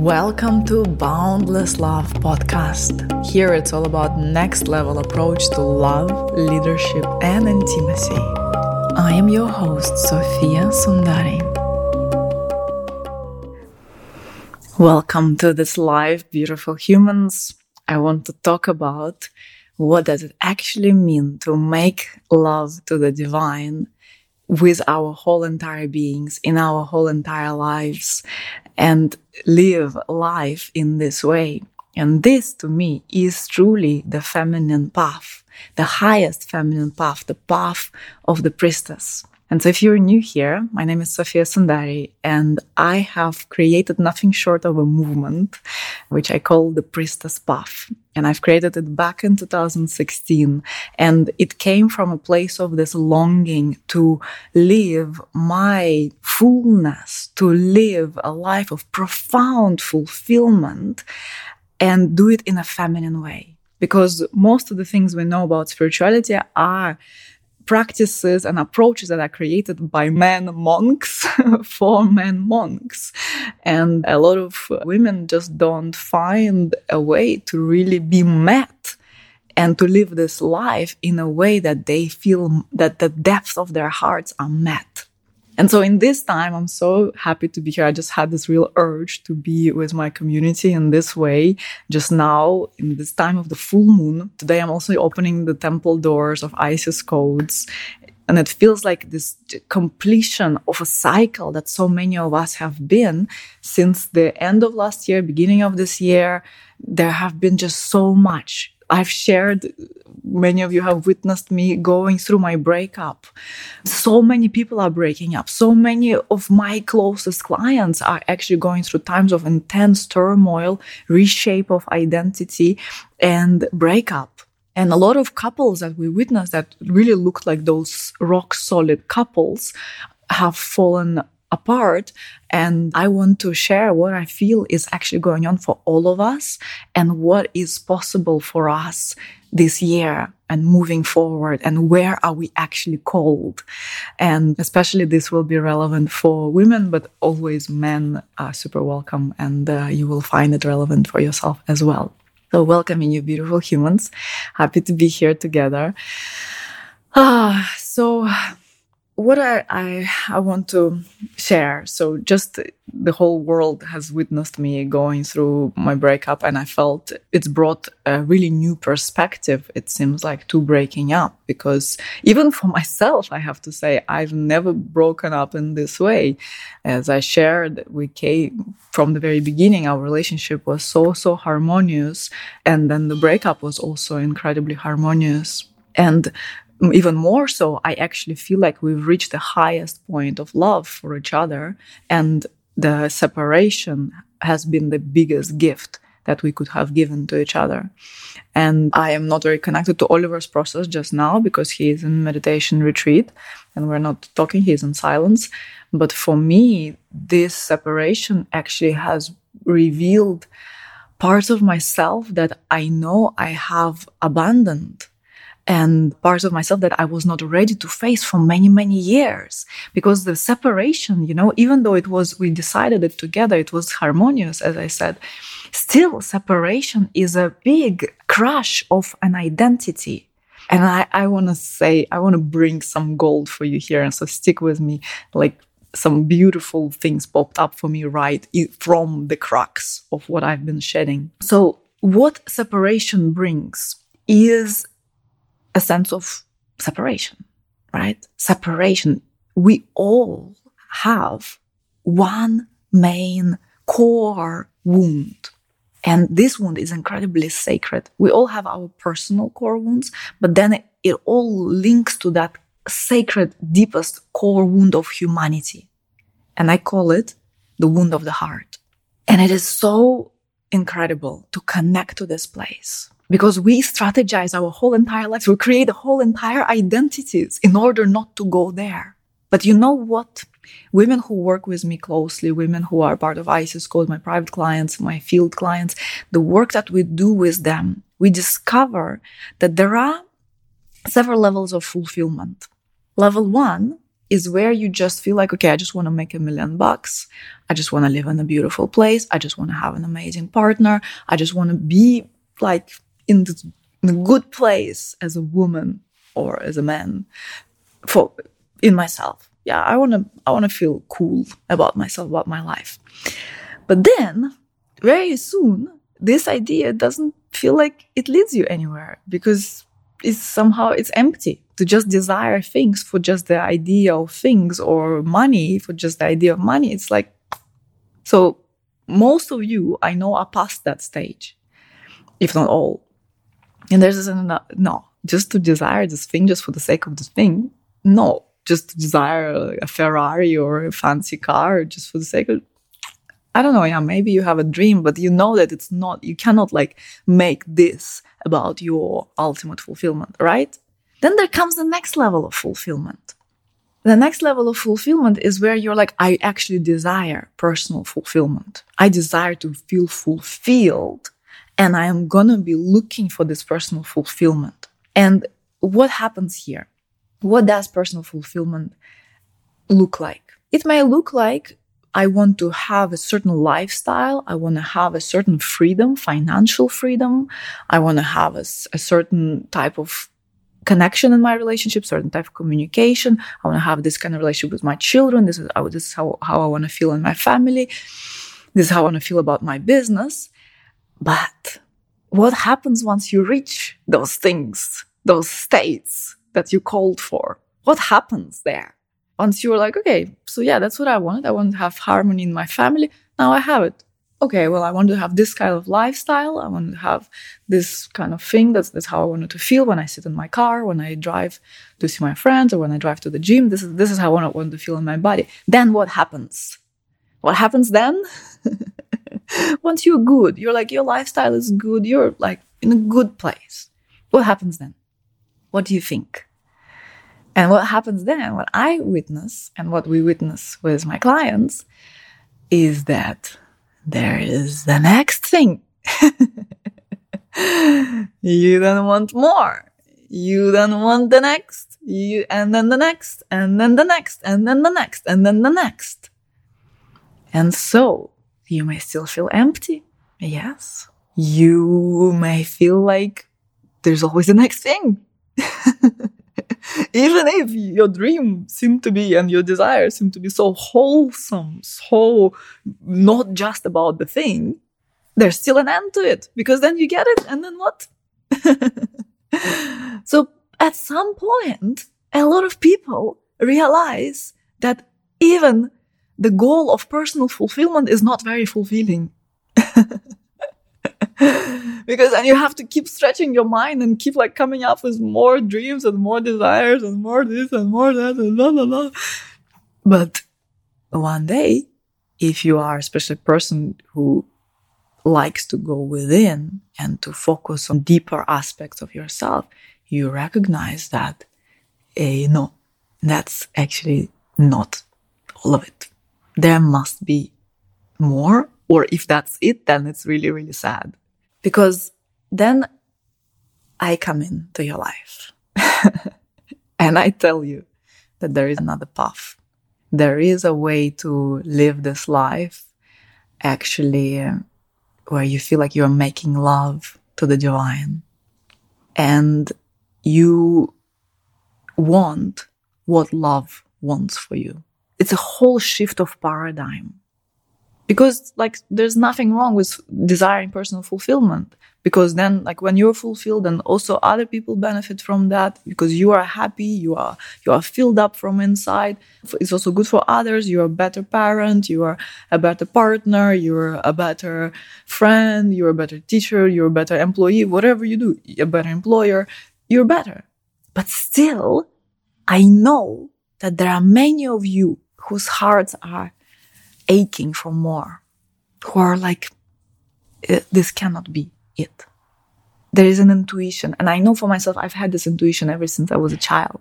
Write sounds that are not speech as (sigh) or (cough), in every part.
Welcome to Boundless Love podcast. Here it's all about next level approach to love, leadership and intimacy. I am your host Sofia Sundari. Welcome to this live beautiful humans. I want to talk about what does it actually mean to make love to the divine with our whole entire beings in our whole entire lives and live life in this way. And this to me is truly the feminine path, the highest feminine path, the path of the priestess. And so if you're new here, my name is Sofia Sundari, and I have created nothing short of a movement, which I call the Priestess Path. And I've created it back in 2016. And it came from a place of this longing to live my fullness, to live a life of profound fulfillment and do it in a feminine way. Because most of the things we know about spirituality are practices and approaches that are created by men monks (laughs) for men monks. And a lot of women just don't find a way to really be met and to live this life in a way that they feel that the depths of their hearts are met. And so in this time, I'm so happy to be here. I just had this real urge to be with my community in this way. Just now, in this time of the full moon, today I'm also opening the temple doors of Isis codes. And it feels like this completion of a cycle that so many of us have been since the end of last year, beginning of this year. There have been just so much I've shared, many of you have witnessed me going through my breakup. So many people are breaking up. So many of my closest clients are actually going through times of intense turmoil, reshape of identity, and breakup. And a lot of couples that we witnessed that really looked like those rock solid couples have fallen apart. And I want to share what I feel is actually going on for all of us and what is possible for us this year and moving forward and where are we actually called. And especially this will be relevant for women but always men are super welcome and uh, you will find it relevant for yourself as well. So welcoming you beautiful humans. Happy to be here together. Ah so what I, I, I want to share. So just the whole world has witnessed me going through my breakup, and I felt it's brought a really new perspective. It seems like to breaking up because even for (laughs) myself, I have to say I've never broken up in this way. As I shared, we came from the very beginning. Our relationship was so so harmonious, and then the breakup was also incredibly harmonious. And even more so, I actually feel like we've reached the highest point of love for each other. And the separation has been the biggest gift that we could have given to each other. And I am not very connected to Oliver's process just now because he is in meditation retreat and we're not talking, he's in silence. But for me, this separation actually has revealed parts of myself that I know I have abandoned and parts of myself that I was not ready to face for many, many years. Because the separation, you know, even though it was, we decided it together, it was harmonious, as I said, still separation is a big crush of an identity. And I, I want to say, I want to bring some gold for you here. And so stick with me. Like some beautiful things popped up for me right from the crux of what I've been shedding. So what separation brings is a sense of separation, right? Separation. We all have one main core wound. And this wound is incredibly sacred. We all have our personal core wounds, but then it, it all links to that sacred, deepest core wound of humanity. And I call it the wound of the heart. And it is so incredible to connect to this place because we strategize our whole entire lives. We create a whole entire identities in order not to go there. But you know what? Women who work with me closely, women who are part of Isis Code, my private clients, my field clients, the work that we do with them, we discover that there are several levels of fulfillment. Level one is where you just feel like, okay, I just want to make a million bucks. I just want to live in a beautiful place. I just want to have an amazing partner. I just want to be like in, this, in a good place as a woman or as a man for in myself. Yeah, I want to I want to feel cool about myself, about my life. But then very soon this idea doesn't feel like it leads you anywhere because it's somehow it's empty to just desire things for just the idea of things or money for just the idea of money it's like so most of you i know are past that stage if not all and there's this no just to desire this thing just for the sake of this thing no just to desire a ferrari or a fancy car just for the sake of I don't know, yeah, maybe you have a dream, but you know that it's not, you cannot like make this about your ultimate fulfillment, right? Then there comes the next level of fulfillment. The next level of fulfillment is where you're like, I actually desire personal fulfillment. I desire to feel fulfilled and I am gonna be looking for this personal fulfillment. And what happens here? What does personal fulfillment look like? It may look like I want to have a certain lifestyle. I want to have a certain freedom, financial freedom. I want to have a, a, certain type of connection in my relationship, certain type of communication. I want to have this kind of relationship with my children. This is, this is how, how I want to feel in my family. This is how I want to feel about my business. But what happens once you reach those things, those states that you called for? What happens there? once you're like, okay, so yeah, that's what I want. I want to have harmony in my family. Now I have it. Okay, well, I want to have this kind of lifestyle. I want to have this kind of thing. That's that's how I wanted to feel when I sit in my car, when I drive to see my friends, or when I drive to the gym. This is this is how I want to feel in my body. Then what happens? What happens then? (laughs) (laughs) Once you're good, you're like your lifestyle is good. You're like in a good place. What happens then? What do you think? And what happens then, what I witness and what we witness with my clients is that there is the next thing. (laughs) you then want more. You then want the next. You, and then the next, and then the next, and then the next, and then the next. And so you may still feel empty. Yes. You may feel like there's always the next thing. (laughs) even if your dream seem to be and your desire seem to be so wholesome, so not just about the thing, there's still an end to it because then you get it and then what? (laughs) so at some point, a lot of people realize that even the goal of personal fulfillment is not very fulfilling. (laughs) because then you have to keep stretching your mind and keep like coming up with more dreams and more desires and more this and more that and blah blah blah. But one day, if you are especially a person who likes to go within and to focus on deeper aspects of yourself, you recognize that uh, no, that's actually not all of it. There must be more, or if that's it, then it's really, really sad. Because then I come into your life (laughs) and I tell you that there is another path. There is a way to live this life actually uh, where you feel like you're making love to the divine and you want what love wants for you. It's a whole shift of paradigm. Because like there's nothing wrong with desiring personal fulfillment. Because then like when you're fulfilled and also other people benefit from that because you are happy you are you are filled up from inside it's also good for others you're a better parent you are a better partner you're a better friend you're a better teacher you're a better employee whatever you do a better employer you're better. But still i know that there are many of you whose hearts are aching for more, who are like, uh, this cannot be it. There is an intuition. And I know for myself, I've had this intuition ever since I was a child.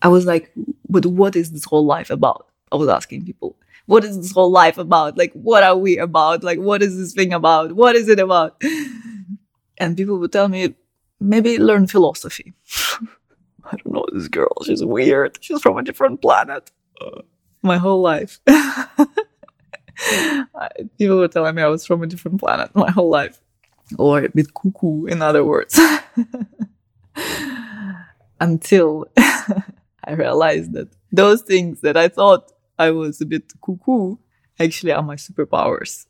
I was like, but what is this whole life about? I was asking people, what is this whole life about? Like, what are we about? Like, what is this thing about? What is it about? (laughs) And people would tell me, maybe learn philosophy. (laughs) I don't know this girl. She's weird. She's from a different planet. Uh, my whole life. (laughs) People were telling me I was from a different planet my whole life. Or a bit cuckoo, in other words. (laughs) Until (laughs) I realized that those things that I thought I was a bit cuckoo actually are my superpowers.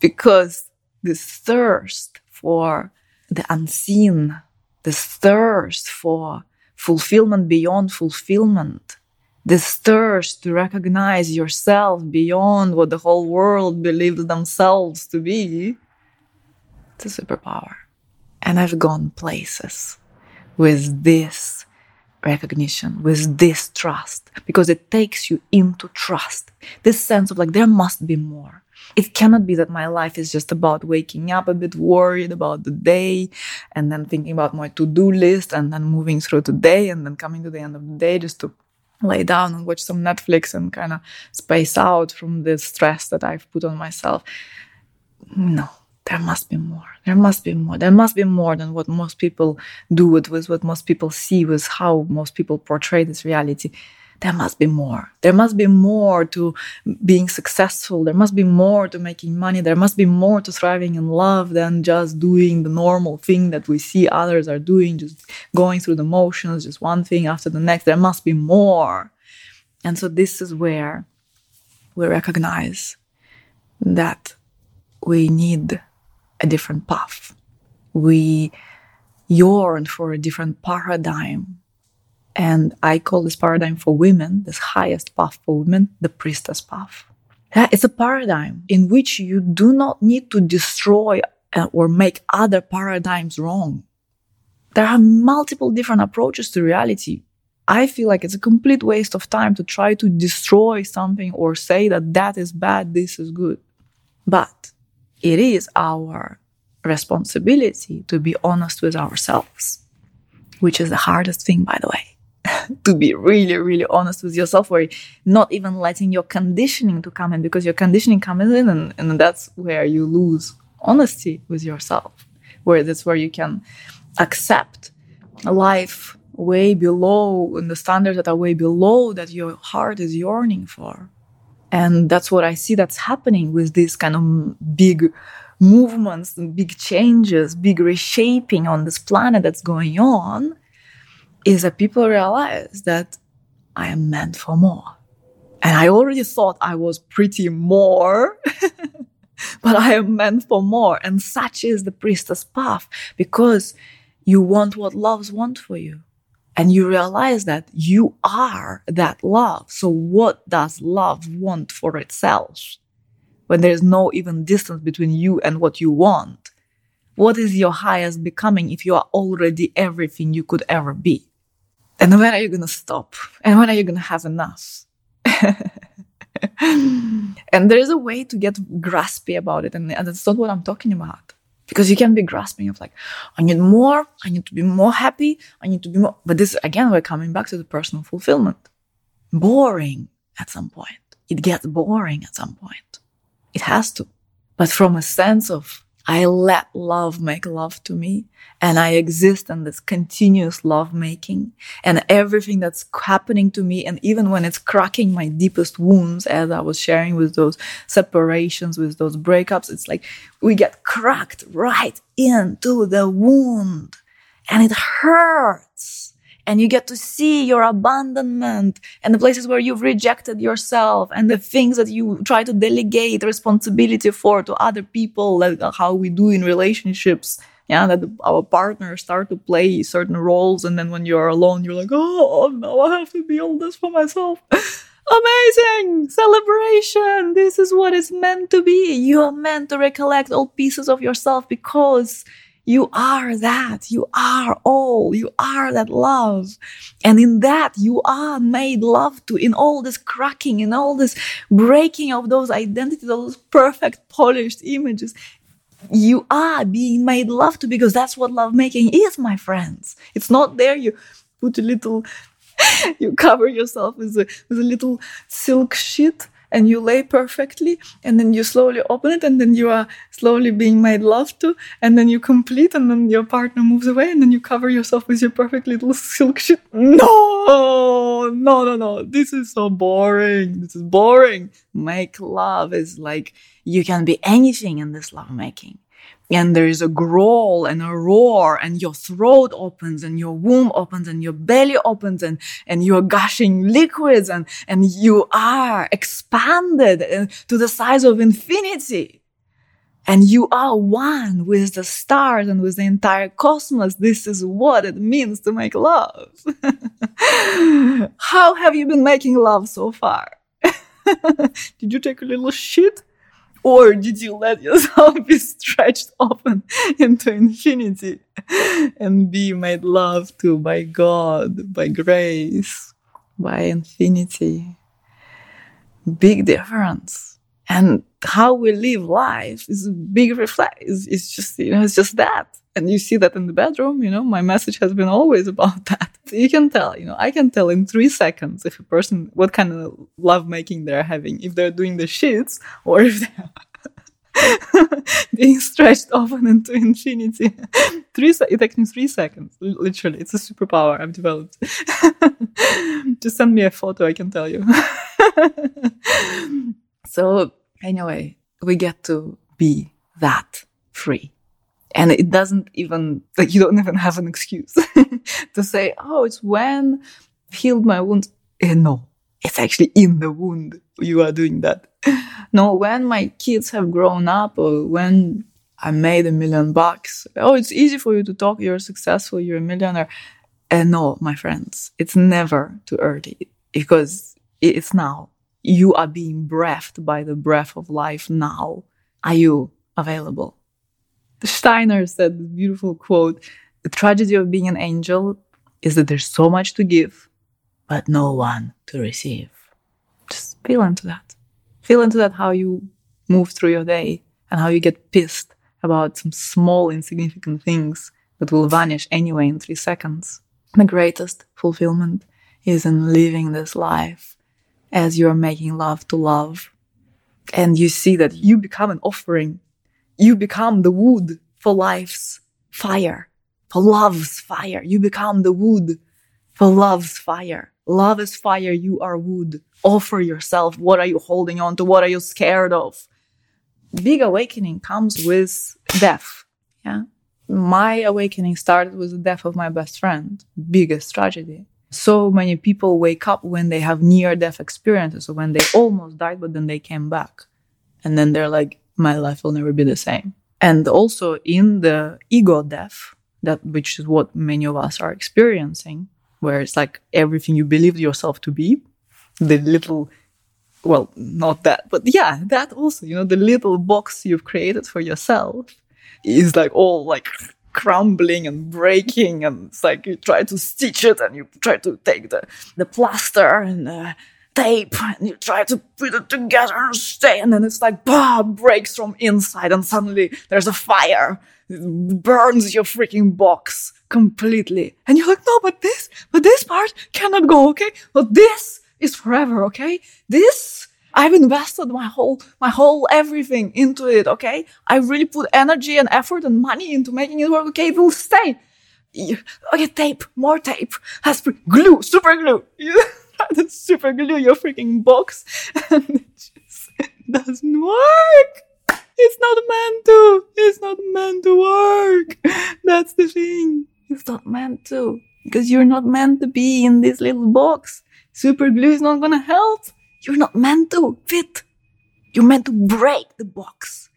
because this thirst for the unseen, this thirst for fulfillment beyond fulfillment, this thirst to recognize yourself beyond what the whole world believes themselves to be, it's a superpower. And I've gone places with this recognition, with this trust, because it takes you into trust. This sense of like, there must be more. It cannot be that my life is just about waking up a bit worried about the day and then thinking about my to do list and then moving through the day and then coming to the end of the day just to lay down and watch some Netflix and kind of space out from the stress that I've put on myself. No, there must be more. There must be more. There must be more than what most people do with, with what most people see, with how most people portray this reality. There must be more. There must be more to being successful. There must be more to making money. There must be more to thriving in love than just doing the normal thing that we see others are doing, just going through the motions, just one thing after the next. There must be more. And so this is where we recognize that we need a different path. We yearn for a different paradigm. And I call this paradigm for women, this highest path for women, the priestess path. Yeah, it's a paradigm in which you do not need to destroy uh, or make other paradigms wrong. There are multiple different approaches to reality. I feel like it's a complete waste of time to try to destroy something or say that that is bad, this is good. But it is our responsibility to be honest with ourselves, which is the hardest thing, by the way. (laughs) to be really, really honest with yourself, where not even letting your conditioning to come in because your conditioning comes in and, and that's where you lose honesty with yourself, where that's where you can accept life way below and the standards that are way below that your heart is yearning for. And that's what I see that's happening with this kind of big movements big changes, big reshaping on this planet that's going on is that people realize that I am meant for more. And I already thought I was pretty more, (laughs) but I am meant for more. And such is the priestess path because you want what loves want for you. And you realize that you are that love. So what does love want for itself? when there's no even distance between you and what you want? What is your highest becoming if you are already everything you could ever be? And when are you going to stop? And when are you going to have enough? (laughs) and there is a way to get graspy about it. And, that's not what I'm talking about. Because you can be grasping of like, I need more, I need to be more happy, I need to be more. But this, again, we're coming back to the personal fulfillment. Boring at some point. It gets boring at some point. It has to. But from a sense of, I let love make love to me and I exist in this continuous love making and everything that's happening to me. And even when it's cracking my deepest wounds, as I was sharing with those separations, with those breakups, it's like we get cracked right into the wound and it hurts and you get to see your abandonment and the places where you've rejected yourself and the things that you try to delegate responsibility for to other people, like how we do in relationships. Yeah, that our partners start to play certain roles, and then when you're alone, you're like, oh, oh no, I have to be all this for myself. (laughs) Amazing celebration! This is what it's meant to be. You are meant to recollect all pieces of yourself because you are that. You are all. You are that love. And in that, you are made love to in all this cracking, in all this breaking of those identities, those perfect polished images. You are being made love to because that's what love making is, my friends. It's not there. You put a little, (laughs) you cover yourself with a, with a little silk sheet and you lay perfectly and then you slowly open it and then you are slowly being made love to and then you complete and then your partner moves away and then you cover yourself with your perfect little (laughs) silk sheet. No, no, no, no. This is so boring. This is boring. Make love is like you can be anything in this love making and there is a growl and a roar and your throat opens and your womb opens and your belly opens and, and you're gushing liquids and, and you are expanded uh, to the size of infinity. And you are one with the stars and with the entire cosmos. This is what it means to make love. (laughs) How have you been making love so far? (laughs) Did you take a little shit? Or did you let yourself (laughs) be stretched open into infinity and be made love to by God, by grace, by infinity? Big difference. And how we live life is a big reflect. It's, it's just, you know, it's just that. And you see that in the bedroom, you know, my message has been always about (laughs) that. You can tell, you know, I can tell in three seconds if a person, what kind of love making they're having, if they're doing the shits or if they're (laughs) being stretched open into infinity. (laughs) three, se- it takes me three seconds, literally. It's a superpower I've developed. Just send me a photo, I can tell you. so, anyway, we get to be that free. And it doesn't even like you don't even have an excuse (laughs) to say oh it's when I've healed my wound. Eh, no it's actually in the wound you are doing that. (laughs) No when my kids have grown up or when i made a million bucks oh it's easy for you to talk. You're successful. You're a millionaire. And no my friends it's never too early because it's now you are being breathed by the breath of life now are you available Steiner said this beautiful quote The tragedy of being an angel is that there's so much to give, but no one to receive. Just feel into that. Feel into that how you move through your day and how you get pissed about some small, insignificant things that will vanish anyway in three seconds. The greatest fulfillment is in living this life as you're making love to love. And you see that you become an offering you become the wood for life's fire, for love's fire. You become the wood for love's fire. Love is fire. You are wood. Offer yourself. What are you holding on to? What are you scared of? Big awakening comes with death. Yeah. My awakening started with the death of my best friend. Biggest tragedy. So many people wake up when they have near death experiences or when they almost died, but then they came back. And then they're like, my life will never be the same. And also in the ego death, that which is what many of us are experiencing, where it's like everything you believed yourself to be, the little well, not that, but yeah, that also, you know, the little box you've created for yourself is like all like crumbling and breaking and it's like you try to stitch it and you try to take the, the plaster and uh, tape and you try to put it together and stay and then it's like bah breaks from inside and suddenly there's a fire. It burns your freaking box completely. And you're like no but this but this part cannot go okay? But this is forever okay? This I've invested my whole, my whole everything into it, okay? I really put energy and effort and money into making it work, okay? It will stay. Okay, tape, more tape, has glue, super glue. (laughs) to super glue your freaking box (laughs) and it just doesn't work. It's not meant to. It's not meant to work. That's the thing. It's not meant to. Because you're not meant to be in this little box. Super glue is not gonna help. You're not meant to fit. You're meant to break the box.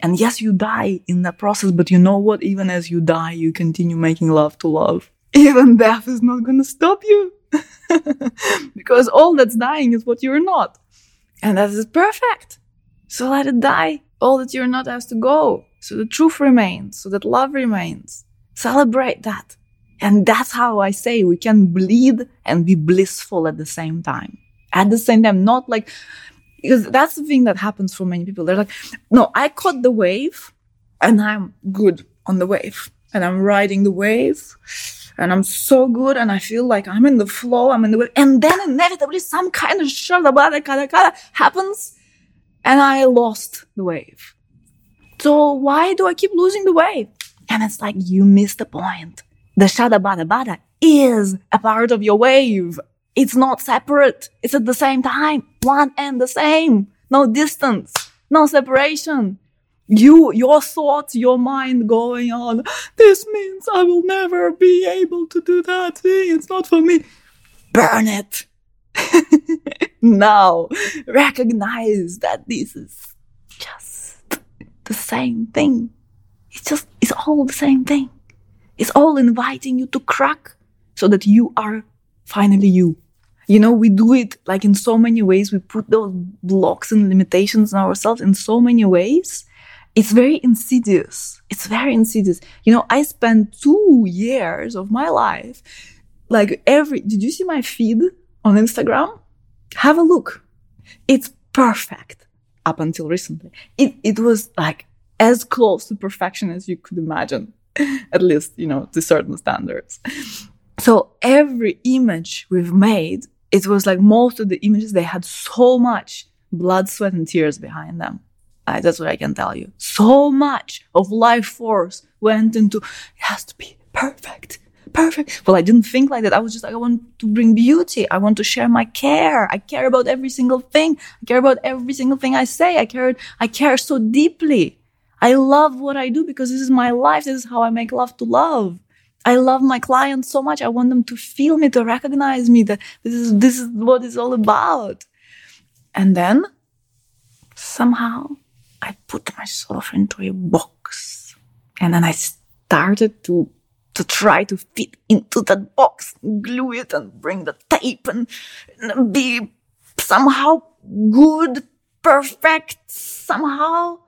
And yes, you die in that process, but you know what? Even as you die, you continue making love to love. (laughs) Even death is not gonna stop you. (laughs) because all that's dying is what you're not. And that is perfect. So let it die. All that you're not has to go. So the truth remains, so that love remains. Celebrate that. And that's how I say we can bleed and be blissful at the same time. At the same time, not like, because that's the thing that happens for many people. They're like, no, I caught the wave and I'm good on the wave and I'm riding the wave and I'm so good and I feel like I'm in the flow, I'm in the wave. And then inevitably some kind of shada bada kada kada happens and I lost the wave. So why do I keep losing the wave? And it's like you missed the point. The shada bada bada is a part of your wave. It's not separate. It's at the same time, one and the same. No distance, no separation you, your thoughts, your mind going on, this means I will never be able to do that thing. It's not for me. Burn it. (laughs) now recognize that this is just the same thing. It's just, it's all the same thing. It's all inviting you to crack so that you are finally you. You know, we do it like in so many ways. We put those blocks and limitations on ourselves in so many ways it's very insidious. It's very insidious. You know, I spent two years of my life, like every, did you see my feed on Instagram? Have a look. It's perfect up until recently. It, it was like as close to perfection as you could imagine, (laughs) at least, you know, to certain standards. So every image we've made, it was like most of the images, they had so much blood, sweat, and tears behind them. That's what I can tell you. So much of life force went into, it has to be perfect, perfect. Well, I didn't think like that. I was just like, I want to bring beauty. I want to share my care. I care about every single thing. I care about every single thing I say. I care, I care so deeply. I love what I do because this is my life. This is how I make love to love. I love my clients so much. I want them to feel me, to recognize me that this is, this is what it's all about. And then somehow I put myself into a box. And then I started to to try to fit into that box, glue it and bring the tape and, and be somehow good, perfect, somehow.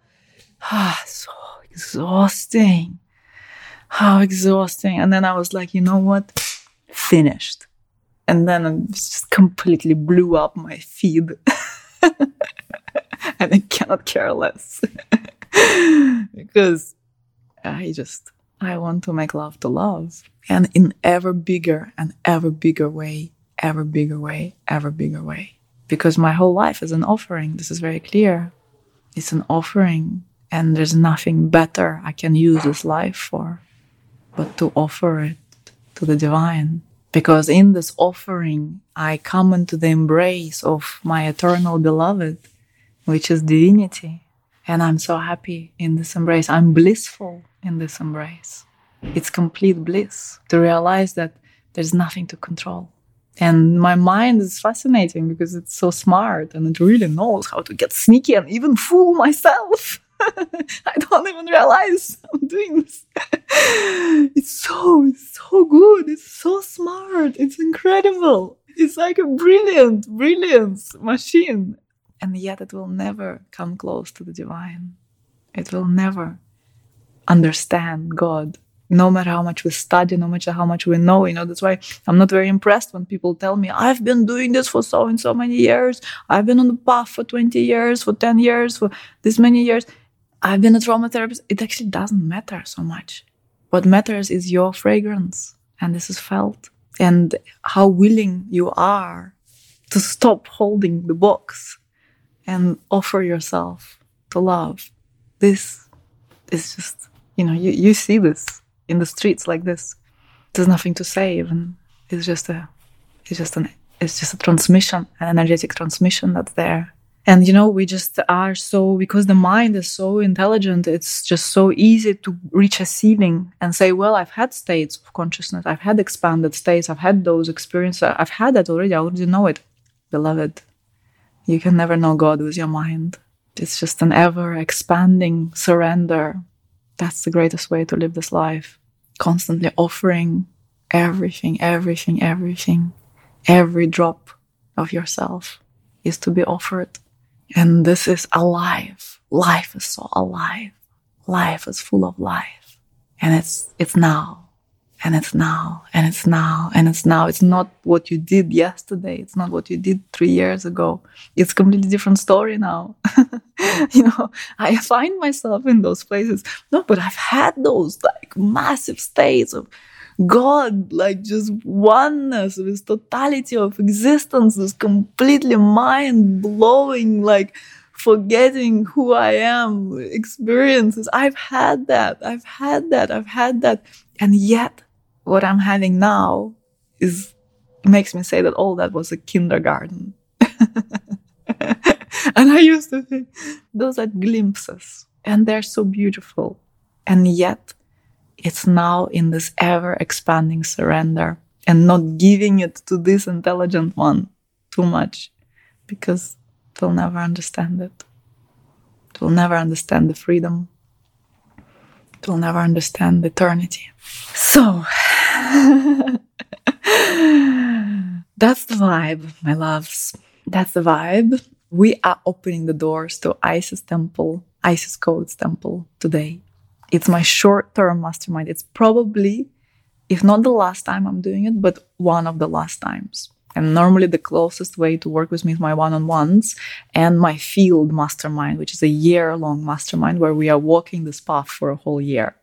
Ah, (sighs) so exhausting. How exhausting. And then I was like, you know what? Finished. And then I just completely blew up my feed. (laughs) and I cannot care less (laughs) because I just I want to make love to love and in ever bigger and ever bigger way, ever bigger way, ever bigger way. Because my whole life is an offering. This is very clear. It's an offering and there's nothing better I can use this life for but to offer it to the divine. Because in this offering, I come into the embrace of my eternal beloved which is divinity. And I'm so happy in this embrace. I'm blissful in this embrace. It's complete bliss to realize that there's nothing to control. And my mind is fascinating because it's so smart and it really knows how to get sneaky and even fool myself. (laughs) I don't even realize I'm doing this. (laughs) it's so, it's so good. It's so smart. It's incredible. It's like a brilliant, brilliant machine and yet it will never come close to the divine. It will never understand God, no matter how much we study, no matter how much we know. You know, that's why I'm not very impressed when people tell me, I've been doing this for so and so many years. I've been on the path for 20 years, for 10 years, for this many years. I've been a trauma therapist. It actually doesn't matter so much. What matters is your fragrance, and this is felt, and how willing you are to stop holding the box and offer yourself to love. This is just, you know, you, you see this in the streets like this. There's nothing to say even. It's just a, it's just an, it's just a transmission, an energetic transmission that's there. And you know, we just are so, because the mind is so intelligent, it's just so easy to reach a ceiling and say, well, I've had states of consciousness, I've had expanded states, I've had those experiences, I've had that already, I already know it. Beloved, you can never know God with your mind. It's just an ever expanding surrender. That's the greatest way to live this life. Constantly offering everything, everything, everything, every drop of yourself is to be offered. And this is alive. Life is so alive. Life is full of life. And it's, it's now and it's now and it's now and it's now it's not what you did yesterday it's not what you did three years ago it's completely different story now (laughs) you know i find myself in those places no but i've had those like massive states of God, like just oneness, this totality of existence, this completely mind blowing, like forgetting who I am experiences. I've had that. I've had that. I've had that. And yet, what I'm having now is makes me say that all that was a kindergarten. (laughs) and I used to think those are glimpses and they're so beautiful. And yet, it's now in this ever expanding surrender and not giving it to this intelligent one too much because they'll never understand it. They'll never understand the freedom. They'll never understand eternity. So, that's the vibe, my loves. That's the vibe. We are opening the doors to Isis Temple, Isis Codes Temple today. It's my short term mastermind. It's probably, if not the last time I'm doing it, but one of the last times. And normally the closest way to work with me is my one-on-ones and my field mastermind, which is a year-long mastermind where we are walking this path for a whole year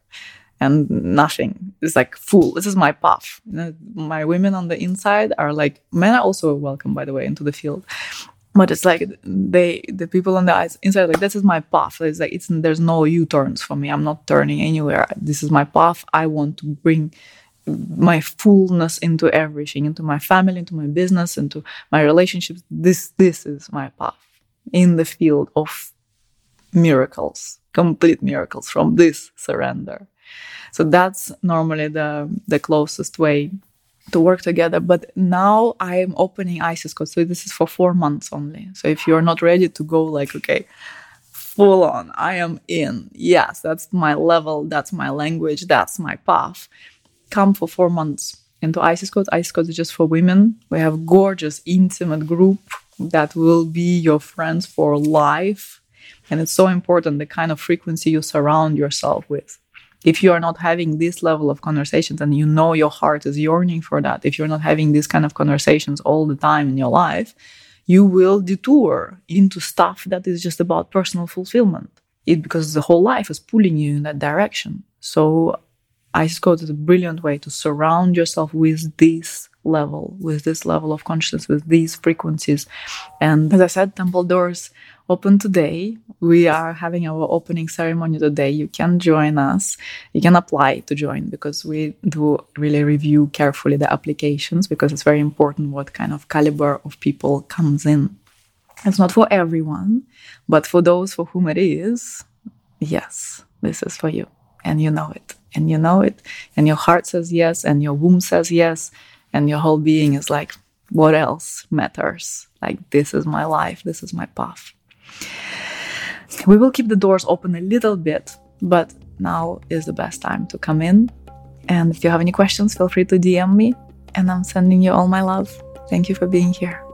and nothing. It's like full. This is my path. My women on the inside are like men are also welcome, by the way, into the field. But it's like they, the people on the inside, like this is my path. It's like it's there's no U turns for me. I'm not turning anywhere. This is my path. I want to bring my fullness into everything, into my family, into my business, into my relationships. This this is my path in the field of miracles, complete miracles from this surrender. So that's normally the the closest way to work together. But now I'm opening Isis Code. So this is for four months only. So if you're not ready to go like, okay, full on, I am in. Yes, that's my level, that's my language, that's my path come for four months into Isis Code. Isis Code is just for women. We have gorgeous, intimate group that will be your friends for life. And it's so important the kind of frequency you surround yourself with. If you are not having this level of conversations and you know your heart is yearning for that, if you're not having these kind of conversations all the time in your life, you will detour into stuff that is just about personal fulfillment. It because the whole life is pulling you in that direction. So Isis Code is a brilliant way to surround yourself with this level, with this level of consciousness, with these frequencies. And as I said, temple doors open today. We are having our opening ceremony today. You can join us. You can apply to join because we do really review carefully the applications because it's very important what kind of caliber of people comes in. It's not for everyone, but for those for whom it is, yes, this is for you. And you know it and you know it and your heart says yes and your womb says yes and your whole being is like what else matters like this is my life this is my path we will keep the doors open a little bit but now is the best time to come in. And if you have any questions feel free to dm me and i'm sending you all my love. Thank you for being here